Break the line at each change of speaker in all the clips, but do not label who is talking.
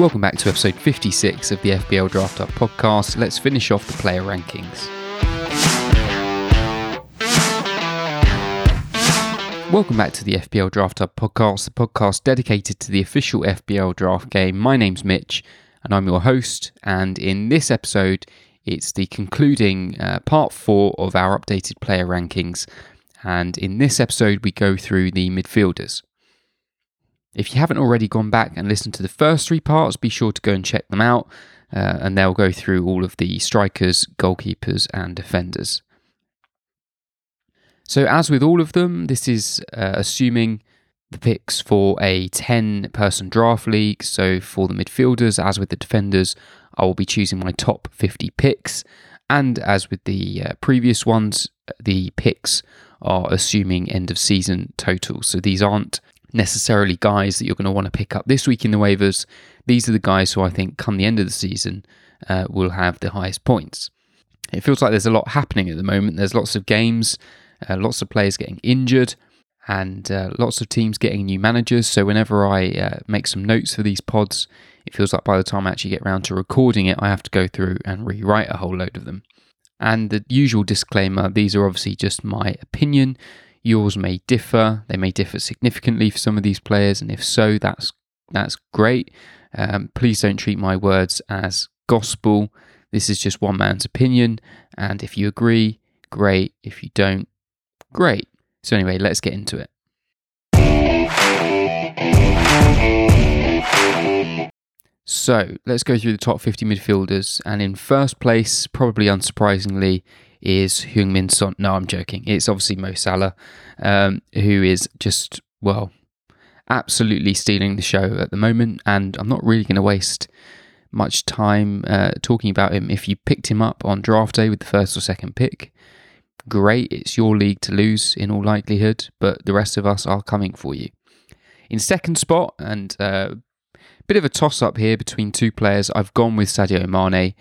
Welcome back to episode 56 of the FPL Draft Hub podcast. Let's finish off the player rankings. Welcome back to the FPL Draft Hub podcast, the podcast dedicated to the official FPL draft game. My name's Mitch, and I'm your host. And in this episode, it's the concluding uh, part four of our updated player rankings. And in this episode, we go through the midfielders. If you haven't already gone back and listened to the first three parts, be sure to go and check them out, uh, and they'll go through all of the strikers, goalkeepers, and defenders. So, as with all of them, this is uh, assuming the picks for a 10 person draft league. So, for the midfielders, as with the defenders, I will be choosing my top 50 picks. And as with the uh, previous ones, the picks are assuming end of season totals. So, these aren't necessarily guys that you're going to want to pick up this week in the waivers. These are the guys who I think come the end of the season uh, will have the highest points. It feels like there's a lot happening at the moment. There's lots of games, uh, lots of players getting injured, and uh, lots of teams getting new managers. So whenever I uh, make some notes for these pods, it feels like by the time I actually get around to recording it, I have to go through and rewrite a whole load of them. And the usual disclaimer these are obviously just my opinion. Yours may differ. They may differ significantly for some of these players, and if so, that's that's great. Um, please don't treat my words as gospel. This is just one man's opinion, and if you agree, great. If you don't, great. So anyway, let's get into it. So let's go through the top 50 midfielders, and in first place, probably unsurprisingly, is Heung-min Son. No, I'm joking. It's obviously Mo Salah, um, who is just, well, absolutely stealing the show at the moment. And I'm not really going to waste much time uh, talking about him. If you picked him up on draft day with the first or second pick, great. It's your league to lose in all likelihood, but the rest of us are coming for you. In second spot, and a uh, bit of a toss up here between two players, I've gone with Sadio Mane.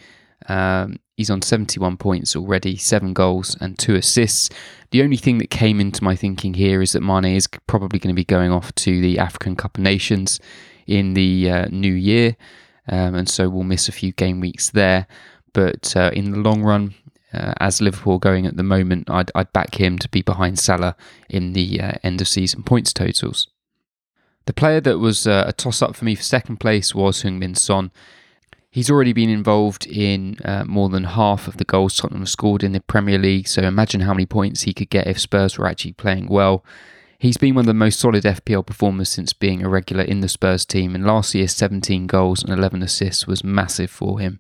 Um, he's on 71 points already, seven goals and two assists. The only thing that came into my thinking here is that Mane is probably going to be going off to the African Cup of Nations in the uh, new year, um, and so we'll miss a few game weeks there. But uh, in the long run, uh, as Liverpool going at the moment, I'd, I'd, back him to be behind Salah in the uh, end of season points totals. The player that was uh, a toss up for me for second place was Heung-min Son. He's already been involved in uh, more than half of the goals Tottenham scored in the Premier League, so imagine how many points he could get if Spurs were actually playing well. He's been one of the most solid FPL performers since being a regular in the Spurs team, and last year's 17 goals and 11 assists was massive for him.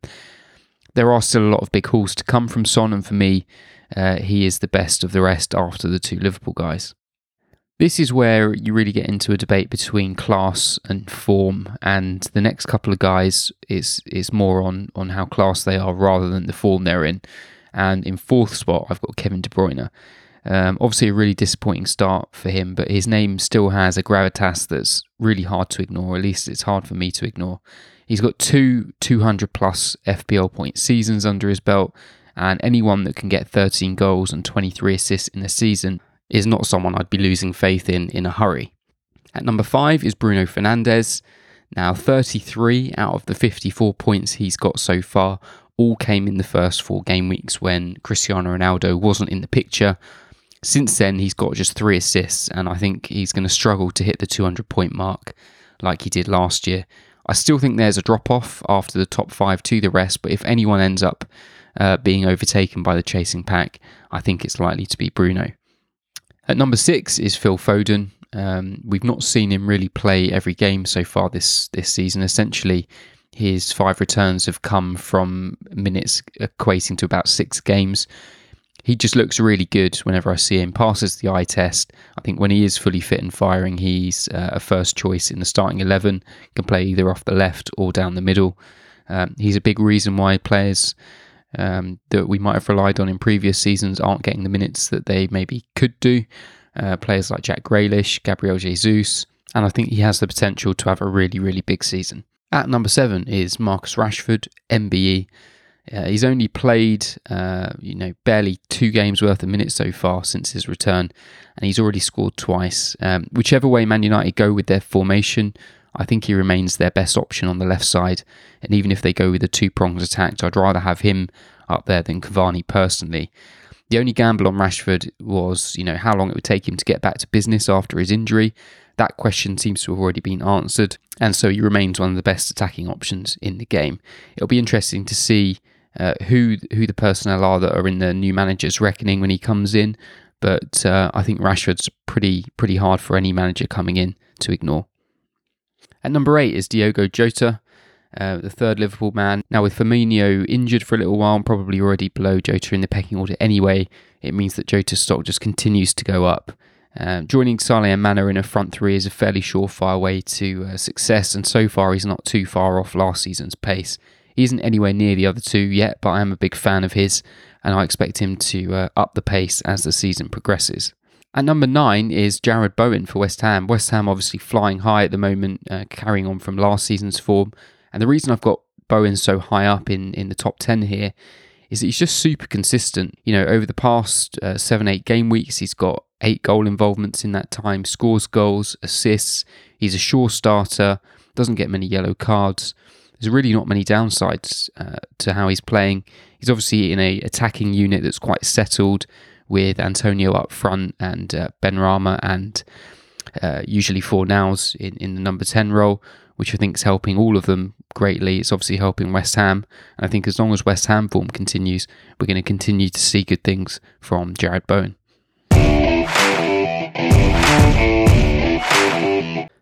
There are still a lot of big hauls to come from Son, and for me, uh, he is the best of the rest after the two Liverpool guys. This is where you really get into a debate between class and form, and the next couple of guys is is more on on how class they are rather than the form they're in. And in fourth spot, I've got Kevin De Bruyne. Um, obviously, a really disappointing start for him, but his name still has a gravitas that's really hard to ignore. At least it's hard for me to ignore. He's got two 200 plus FPL point seasons under his belt, and anyone that can get 13 goals and 23 assists in a season is not someone I'd be losing faith in in a hurry. At number five is Bruno Fernandes. Now, 33 out of the 54 points he's got so far all came in the first four game weeks when Cristiano Ronaldo wasn't in the picture. Since then, he's got just three assists, and I think he's going to struggle to hit the 200 point mark like he did last year. I still think there's a drop off after the top five to the rest, but if anyone ends up uh, being overtaken by the chasing pack, I think it's likely to be Bruno. At number six is Phil Foden. Um, we've not seen him really play every game so far this this season. Essentially, his five returns have come from minutes equating to about six games. He just looks really good whenever I see him. Passes the eye test. I think when he is fully fit and firing, he's uh, a first choice in the starting eleven. Can play either off the left or down the middle. Um, he's a big reason why players um, that we might have relied on in previous seasons aren't getting the minutes that they maybe could do. Uh, players like Jack Grealish, Gabriel Jesus, and I think he has the potential to have a really, really big season. At number seven is Marcus Rashford, MBE. Uh, he's only played, uh, you know, barely two games worth of minutes so far since his return, and he's already scored twice. Um, whichever way Man United go with their formation, I think he remains their best option on the left side. And even if they go with a two pronged attack, I'd rather have him up there than Cavani personally. The only gamble on Rashford was, you know, how long it would take him to get back to business after his injury. That question seems to have already been answered, and so he remains one of the best attacking options in the game. It'll be interesting to see uh, who who the personnel are that are in the new manager's reckoning when he comes in. But uh, I think Rashford's pretty pretty hard for any manager coming in to ignore. At number eight is Diogo Jota. Uh, the third Liverpool man. Now, with Firmino injured for a little while and probably already below Jota in the pecking order anyway, it means that Jota's stock just continues to go up. Uh, joining Salah and Mane in a front three is a fairly surefire way to uh, success, and so far he's not too far off last season's pace. He isn't anywhere near the other two yet, but I am a big fan of his, and I expect him to uh, up the pace as the season progresses. At number nine is Jarrod Bowen for West Ham. West Ham obviously flying high at the moment, uh, carrying on from last season's form. And the reason I've got Bowen so high up in, in the top 10 here is that he's just super consistent. You know, over the past uh, seven, eight game weeks, he's got eight goal involvements in that time, scores goals, assists. He's a sure starter, doesn't get many yellow cards. There's really not many downsides uh, to how he's playing. He's obviously in a attacking unit that's quite settled with Antonio up front and uh, Benrahma and uh, usually Fornals in, in the number 10 role which I think is helping all of them greatly. It's obviously helping West Ham. And I think as long as West Ham form continues, we're going to continue to see good things from Jarrod Bowen.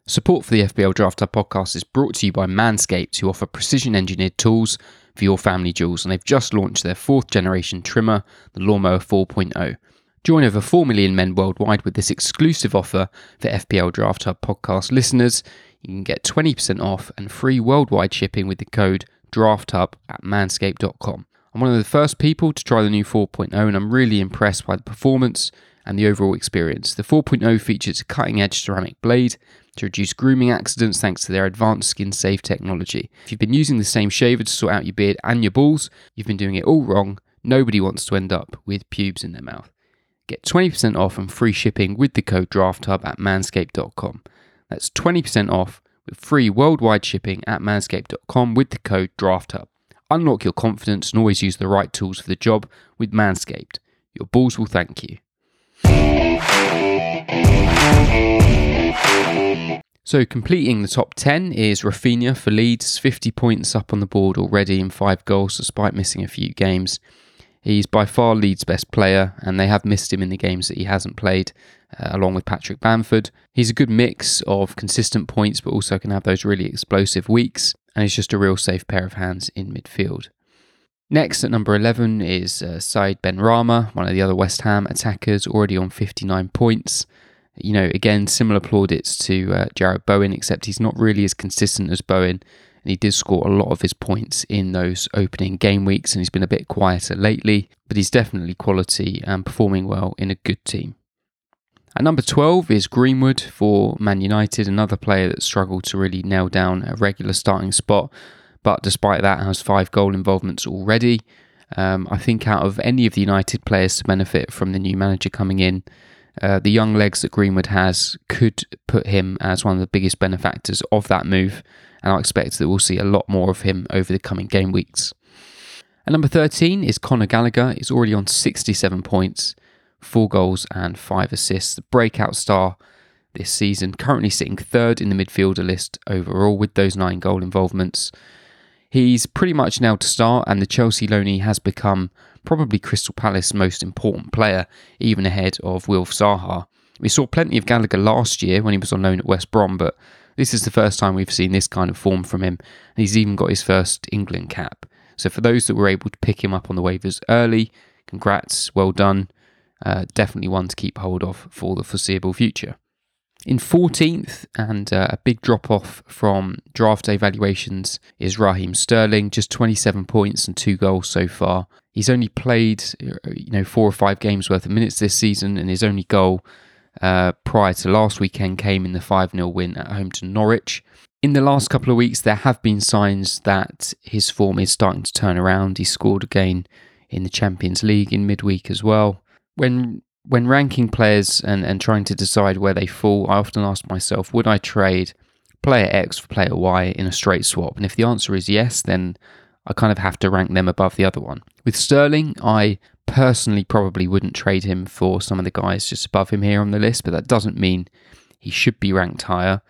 Support for the FPL Draft Hub podcast is brought to you by Manscaped, who offer precision engineered tools for your family jewels, and they've just launched their fourth generation trimmer, the Lawnmower 4.0. Join over 4 million men worldwide with this exclusive offer for FPL Draft Hub podcast listeners you can get 20% off and free worldwide shipping with the code DRAFTHUB at manscaped.com. I'm one of the first people to try the new 4.0 and I'm really impressed by the performance and the overall experience. The 4.0 features a cutting edge ceramic blade to reduce grooming accidents thanks to their advanced skin safe technology. If you've been using the same shaver to sort out your beard and your balls, you've been doing it all wrong. Nobody wants to end up with pubes in their mouth. Get 20% off and free shipping with the code DRAFTHUB at manscaped.com. That's 20% off with free worldwide shipping at manscaped.com with the code DRAFTHUB. Unlock your confidence and always use the right tools for the job with Manscaped. Your balls will thank you. So, completing the top 10 is Rafinha for Leeds, 50 points up on the board already and 5 goals despite missing a few games. He's by far Leeds' best player, and they have missed him in the games that he hasn't played, uh, along with Patrick Bamford. He's a good mix of consistent points, but also can have those really explosive weeks, and he's just a real safe pair of hands in midfield. Next at number 11 is uh, Said Benrahma, one of the other West Ham attackers, already on 59 points. You know, again, similar plaudits to uh, Jarrod Bowen, except he's not really as consistent as Bowen and he did score a lot of his points in those opening game weeks, and he's been a bit quieter lately, but he's definitely quality and performing well in a good team. At number 12 is Greenwood for Man United, another player that struggled to really nail down a regular starting spot, but despite that, has five goal involvements already. Um, I think out of any of the United players to benefit from the new manager coming in, uh, the young legs that Greenwood has could put him as one of the biggest benefactors of that move and I expect that we'll see a lot more of him over the coming game weeks. At number 13 is Conor Gallagher. He's already on 67 points, 4 goals and 5 assists. The breakout star this season, currently sitting third in the midfielder list overall with those 9 goal involvements. He's pretty much now to start, and the Chelsea loanee has become probably Crystal Palace's most important player, even ahead of Wilf Zaha. We saw plenty of Gallagher last year when he was on loan at West Brom, but this is the first time we've seen this kind of form from him, and he's even got his first England cap. So for those that were able to pick him up on the waivers early, congrats, well done. Uh, definitely one to keep hold of for the foreseeable future. In 14th, and uh, a big drop off from draft day valuations, is Raheem Sterling, just 27 points and two goals so far. He's only played, uh, you know, four or five games worth of minutes this season, and his only goal uh, prior to last weekend came in the 5 0 win at home to Norwich. In the last couple of weeks, there have been signs that his form is starting to turn around. He scored again in the Champions League in midweek as well. When when ranking players and, and trying to decide where they fall, I often ask myself, would I trade player X for player Y in a straight swap? And if the answer is yes, then I kind of have to rank them above the other one. With Sterling, I personally probably wouldn't trade him for some of the guys just above him here on the list, but that doesn't mean he should be ranked higher.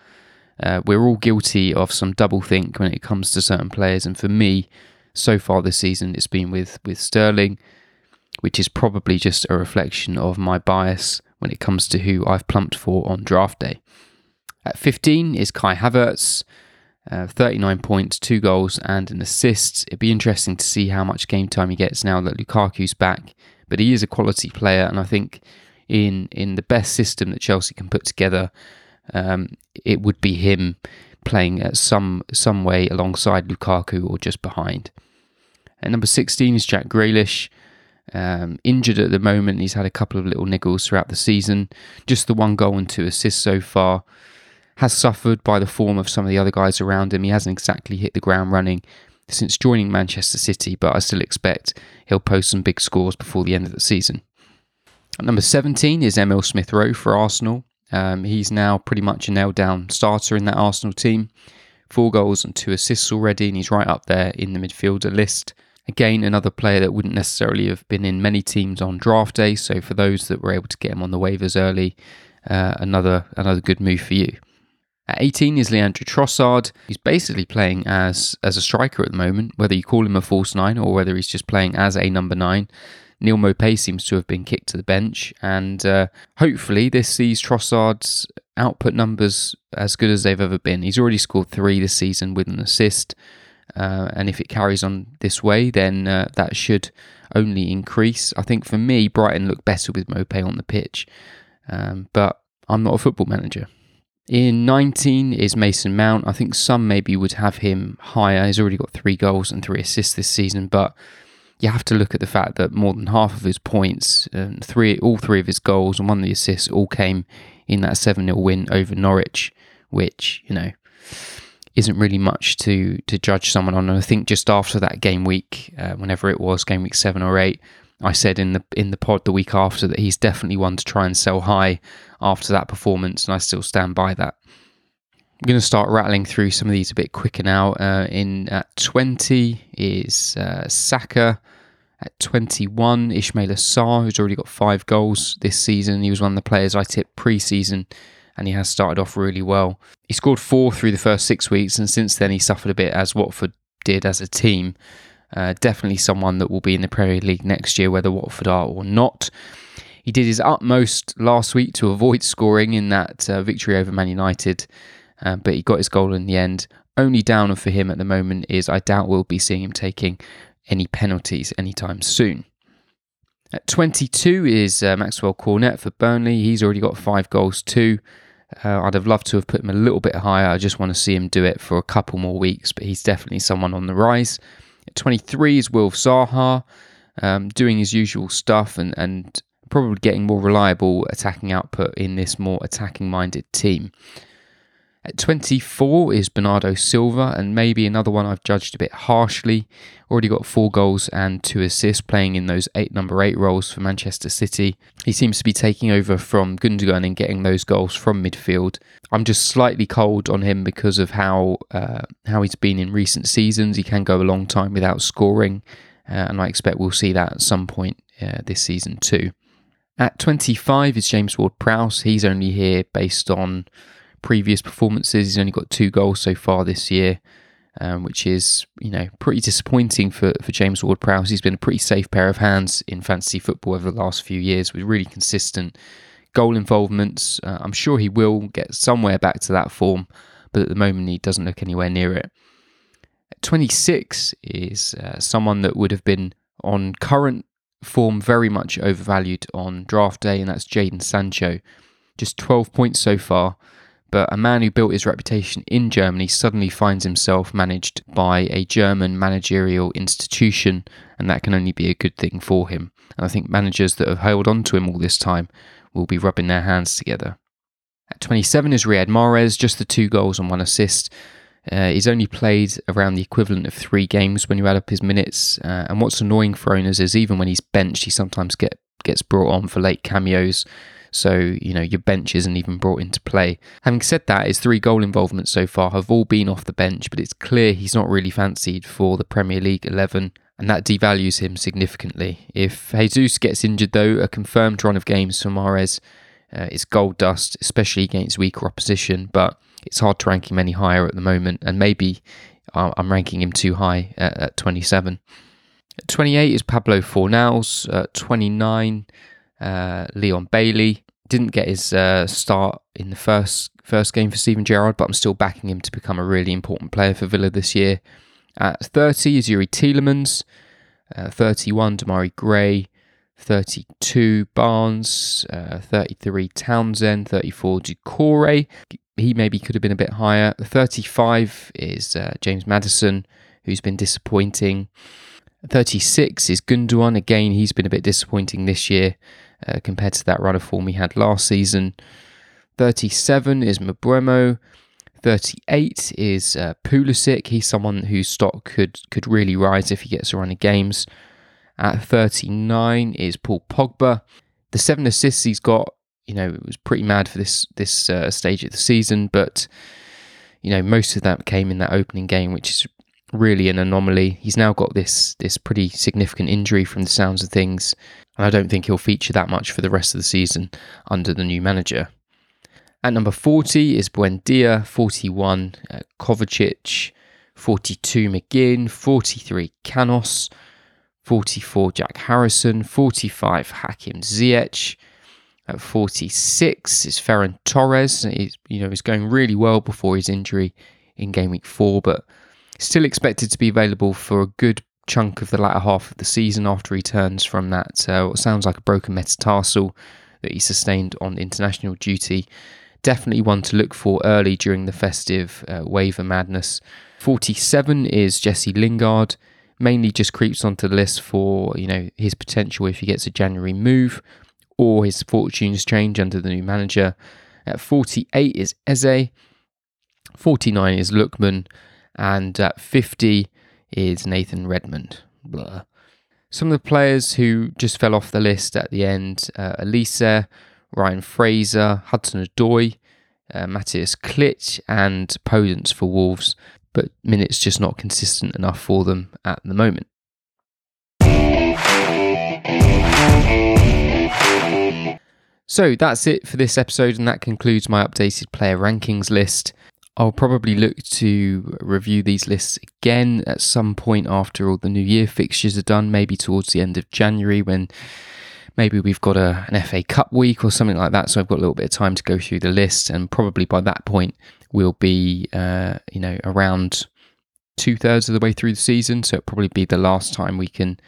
Uh, we're all guilty of some double think when it comes to certain players, and for me, so far this season, it's been with with Sterling, which is probably just a reflection of my bias when it comes to who I've plumped for on draft day. At 15 is Kai Havertz, uh, 39 points, two goals, and an assist. It'd be interesting to see how much game time he gets now that Lukaku's back. But he is a quality player, and I think in in the best system that Chelsea can put together, um, it would be him playing at some some way alongside Lukaku or just behind. At number 16 is Jack Grealish. Um, injured at the moment, he's had a couple of little niggles throughout the season. Just the one goal and two assists so far. Has suffered by the form of some of the other guys around him. He hasn't exactly hit the ground running since joining Manchester City, but I still expect he'll post some big scores before the end of the season. At number 17 is Emile Smith Rowe for Arsenal. Um, he's now pretty much a nailed down starter in that Arsenal team. Four goals and two assists already, and he's right up there in the midfielder list. Again, another player that wouldn't necessarily have been in many teams on draft day. So for those that were able to get him on the waivers early, uh, another another good move for you. At 18 is Leandro Trossard. He's basically playing as as a striker at the moment, whether you call him a false nine or whether he's just playing as a number nine. Neal Maupay seems to have been kicked to the bench, and uh, hopefully this sees Trossard's output numbers as good as they've ever been. He's already scored three this season with an assist, uh, and if it carries on this way, then uh, that should only increase. I think for me, Brighton look better with Maupay on the pitch, um, but I'm not a football manager. In 19 is Mason Mount. I think some maybe would have him higher. He's already got three goals and three assists this season, but you have to look at the fact that more than half of his points, and three, all three of his goals, and one of the assists all came in that 7 0 win over Norwich, which, you know, isn't really much to to judge someone on. And I think just after that game week, uh, whenever it was, game week seven or eight, I said in the in the pod the week after that he's definitely one to try and sell high after that performance, and I still stand by that. I'm going to start rattling through some of these a bit quicker now. Uh, in at 20 is uh, Saka. At 21, Ismaila Sarr, who's already got five goals this season. He was one of the players I tipped pre-season, and he has started off really well. He scored four through the first six weeks, and since then he suffered a bit as Watford did as a team. Uh, definitely someone that will be in the Premier League next year, whether Watford are or not. He did his utmost last week to avoid scoring in that uh, victory over Man United um, but he got his goal in the end. Only down for him at the moment is I doubt we'll be seeing him taking any penalties anytime soon. At 22 is uh, Maxwell Cornet for Burnley. He's already got five goals too. Uh, I'd have loved to have put him a little bit higher. I just want to see him do it for a couple more weeks, but he's definitely someone on the rise. At 23 is Wilf Zaha, um, doing his usual stuff and, and probably getting more reliable attacking output in this more attacking minded team. At 24 is Bernardo Silva, and maybe another one I've judged a bit harshly. Already got four goals and two assists playing in those eight number eight roles for Manchester City. He seems to be taking over from Gundogan and getting those goals from midfield. I'm just slightly cold on him because of how uh, how he's been in recent seasons. He can go a long time without scoring, uh, and I expect we'll see that at some point uh, this season too. At 25 is James Ward Prowse. He's only here based on previous performances. He's only got two goals so far this year, um, which is you know pretty disappointing for for James Ward-Prowse. He's been a pretty safe pair of hands in fantasy football over the last few years with really consistent goal involvements. Uh, I'm sure he will get somewhere back to that form, but at the moment he doesn't look anywhere near it. 26 is uh, someone that would have been on current form very much overvalued on draft day, and that's Jadon Sancho. Just 12 points so far, but a man who built his reputation in Germany suddenly finds himself managed by a German managerial institution, and that can only be a good thing for him. And I think managers that have held on to him all this time will be rubbing their hands together. At 27 is Riyad Mahrez, just the two goals and one assist. Uh, he's only played around the equivalent of three games when you add up his minutes. Uh, and what's annoying for owners is even when he's benched, he sometimes get gets brought on for late cameos. So, you know, your bench isn't even brought into play. Having said that, his three goal involvements so far have all been off the bench, but it's clear he's not really fancied for the Premier League 11, and that devalues him significantly. If Jesus gets injured, though, a confirmed run of games for Mahrez uh, is gold dust, especially against weaker opposition, but it's hard to rank him any higher at the moment, and maybe uh, I'm ranking him too high at, at 27. 28 is Pablo Fornals. Uh, 29, uh, Leon Bailey. Didn't get his uh, start in the first first game for Steven Gerrard, but I'm still backing him to become a really important player for Villa this year. At 30 is Youri Tielemans. Uh, 31, Demarai Gray. 32, Barnes. Uh, 33, Townsend. 34, Doucouré. He maybe could have been a bit higher. 35 is uh, James Maddison, who's been disappointing. 36 is Gundogan. Again, he's been a bit disappointing this year uh, compared to that run of form he had last season. 37 is Mbeumo. 38 is uh, Pulisic. He's someone whose stock could could really rise if he gets a run of games. At 39 is Paul Pogba. The seven assists he's got, you know, it was pretty mad for this this uh, stage of the season, but you know, most of that came in that opening game, which is really an anomaly. He's now got this this pretty significant injury from the sounds of things, and I don't think he'll feature that much for the rest of the season under the new manager. At number 40 is Buendia, 41 uh, Kovacic, 42 McGinn, 43 Canos, 44 Jack Harrison, 45 Hakim Ziyech. At 46 is Ferran Torres. He's, you know, he's going really well before his injury in game week four, but Still expected to be available for a good chunk of the latter half of the season after he turns from that uh, what sounds like a broken metatarsal that he sustained on international duty. Definitely one to look for early during the festive uh, waiver madness. 47 is Jesse Lingard. Mainly just creeps onto the list for you know his potential if he gets a January move or his fortunes change under the new manager. At 48 is Eze. 49 is Lookman and at 50 is Nathan Redmond. Blah. Some of the players who just fell off the list at the end uh, Olise, Ryan Fraser, Hudson Odoi, uh, Matthias Klich, and Podence for Wolves, but minutes just not consistent enough for them at the moment. So that's it for this episode, and that concludes my updated player rankings list. I'll probably look to review these lists again at some point after all the New Year fixtures are done, maybe towards the end of January when maybe we've got a, an FA Cup week or something like that. So I've got a little bit of time to go through the list, and probably by that point we'll be, uh, you know, around two thirds of the way through the season. So it'll probably be the last time we can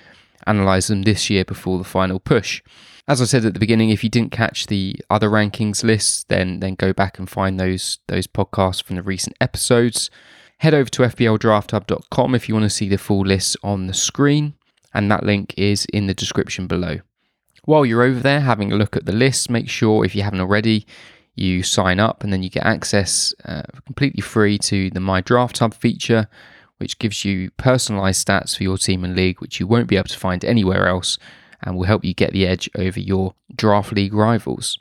analyze them this year before the final push. As I said at the beginning, if you didn't catch the other rankings lists, then then go back and find those those podcasts from the recent episodes. Head over to fpldrafthub.com if you want to see the full list on the screen, and that link is in the description below. While you're over there having a look at the list, make sure if you haven't already, you sign up and then you get access uh, completely free to the My Draft Hub feature, which gives you personalized stats for your team and league, which you won't be able to find anywhere else and will help you get the edge over your draft league rivals.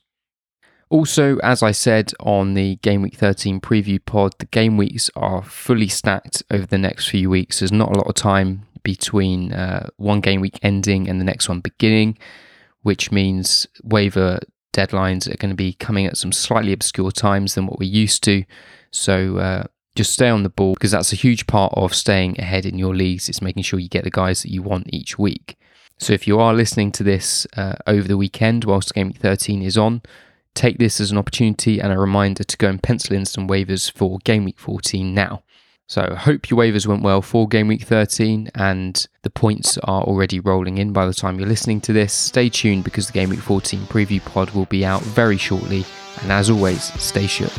Also, as I said on the Game Week 13 preview pod, the game weeks are fully stacked over the next few weeks. There's not a lot of time between uh, one game week ending and the next one beginning, which means waiver deadlines are going to be coming at some slightly obscure times than what we're used to. So uh, just stay on the ball because that's a huge part of staying ahead in your leagues. It's making sure you get the guys that you want each week. So if you are listening to this uh, over the weekend whilst Game Week 13 is on, take this as an opportunity and a reminder to go and pencil in some waivers for Game Week 14 now. So hope your waivers went well for Game Week 13 and the points are already rolling in by the time you're listening to this. Stay tuned because the Game Week 14 preview pod will be out very shortly. And as always, stay shook.